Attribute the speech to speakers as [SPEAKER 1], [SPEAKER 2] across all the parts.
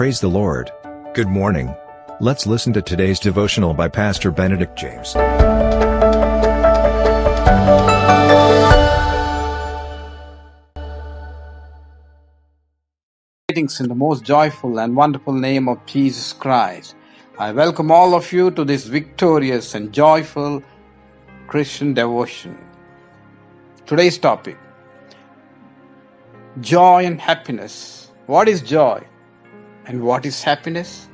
[SPEAKER 1] Praise the Lord. Good morning. Let's listen to today's devotional by Pastor Benedict James.
[SPEAKER 2] Greetings in the most joyful and wonderful name of Jesus Christ. I welcome all of you to this victorious and joyful Christian devotion. Today's topic Joy and happiness. What is joy? And what is happiness?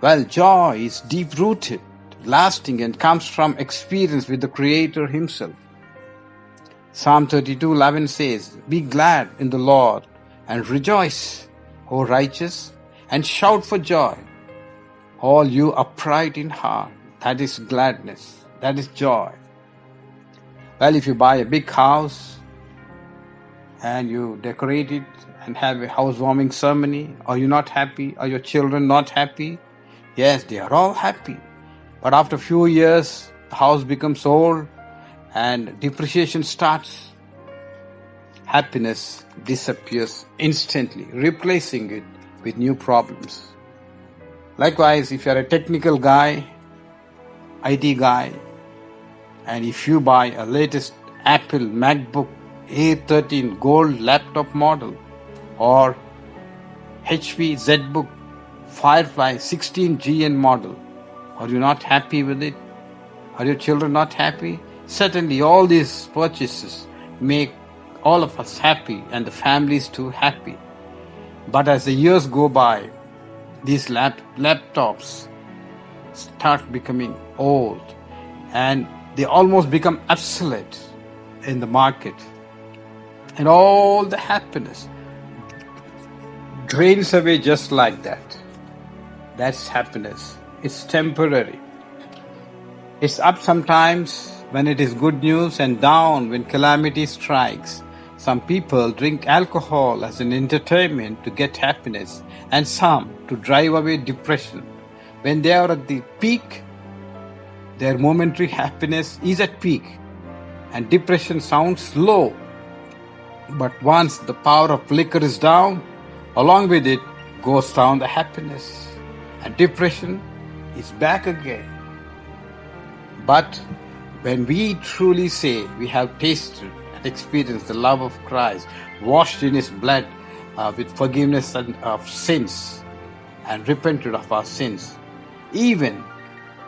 [SPEAKER 2] Well, joy is deep rooted, lasting, and comes from experience with the Creator Himself. Psalm 32 11 says, Be glad in the Lord and rejoice, O righteous, and shout for joy, all you upright in heart. That is gladness, that is joy. Well, if you buy a big house and you decorate it and have a housewarming ceremony, are you not happy? Are your children not happy? Yes, they are all happy. But after a few years, the house becomes old and depreciation starts. Happiness disappears instantly, replacing it with new problems. Likewise, if you're a technical guy, IT guy, and if you buy a latest Apple MacBook Air 13 gold laptop model or HP ZBook Firefly 16 G9 model, are you not happy with it? Are your children not happy? Certainly, all these purchases make all of us happy and the families too happy. But as the years go by, these lap- laptops start becoming old and they almost become obsolete in the market. And all the happiness drains away just like that. That's happiness. It's temporary. It's up sometimes when it is good news and down when calamity strikes. Some people drink alcohol as an entertainment to get happiness, and some to drive away depression. When they are at the peak, their momentary happiness is at peak, and depression sounds low. But once the power of liquor is down, along with it goes down the happiness, and depression is back again. But when we truly say we have tasted and experienced the love of Christ, washed in His blood uh, with forgiveness of sins, and repented of our sins, even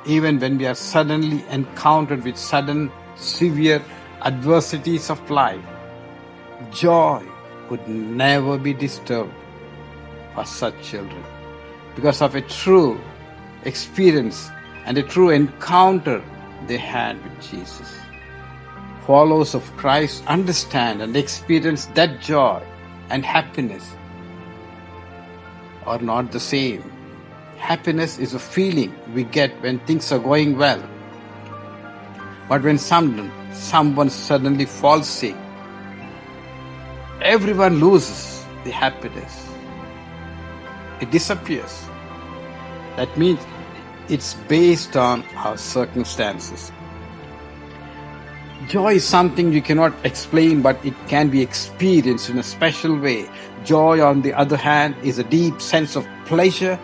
[SPEAKER 2] even when we are suddenly encountered with sudden severe adversities of life, joy would never be disturbed such children because of a true experience and a true encounter they had with Jesus. Followers of Christ understand and experience that joy and happiness are not the same. Happiness is a feeling we get when things are going well. But when someone, someone suddenly falls sick, everyone loses the happiness. It disappears. That means it's based on our circumstances. Joy is something you cannot explain, but it can be experienced in a special way. Joy, on the other hand, is a deep sense of pleasure,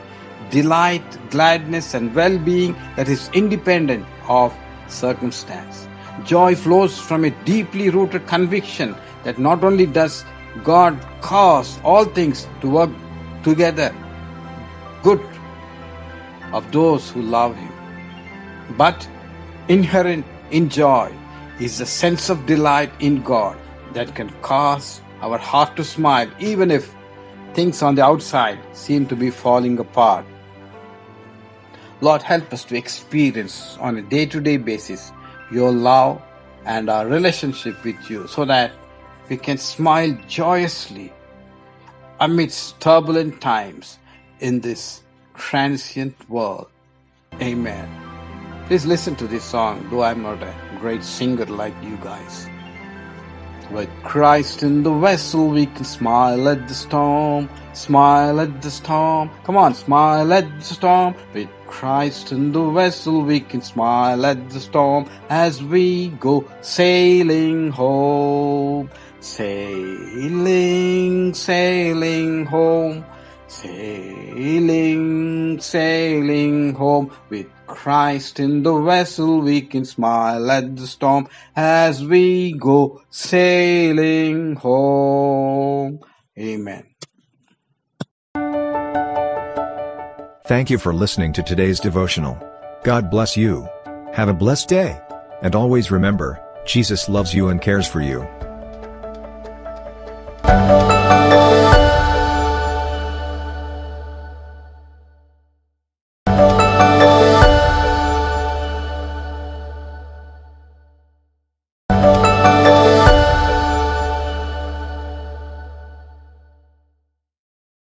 [SPEAKER 2] delight, gladness, and well being that is independent of circumstance. Joy flows from a deeply rooted conviction that not only does God cause all things to work together good of those who love Him, but inherent in joy is a sense of delight in God that can cause our heart to smile even if things on the outside seem to be falling apart. Lord, help us to experience on a day to day basis your love and our relationship with you so that we can smile joyously amidst turbulent times in this transient world. Amen. Please listen to this song, though I'm not a great singer like you guys. With Christ in the vessel, we can smile at the storm, smile at the storm. Come on, smile at the storm. With Christ in the vessel, we can smile at the storm as we go sailing home. Sailing, sailing home. Sailing, sailing home with Christ in the vessel, we can smile at the storm as we go sailing home. Amen.
[SPEAKER 1] Thank you for listening to today's devotional. God bless you. Have a blessed day. And always remember, Jesus loves you and cares for you.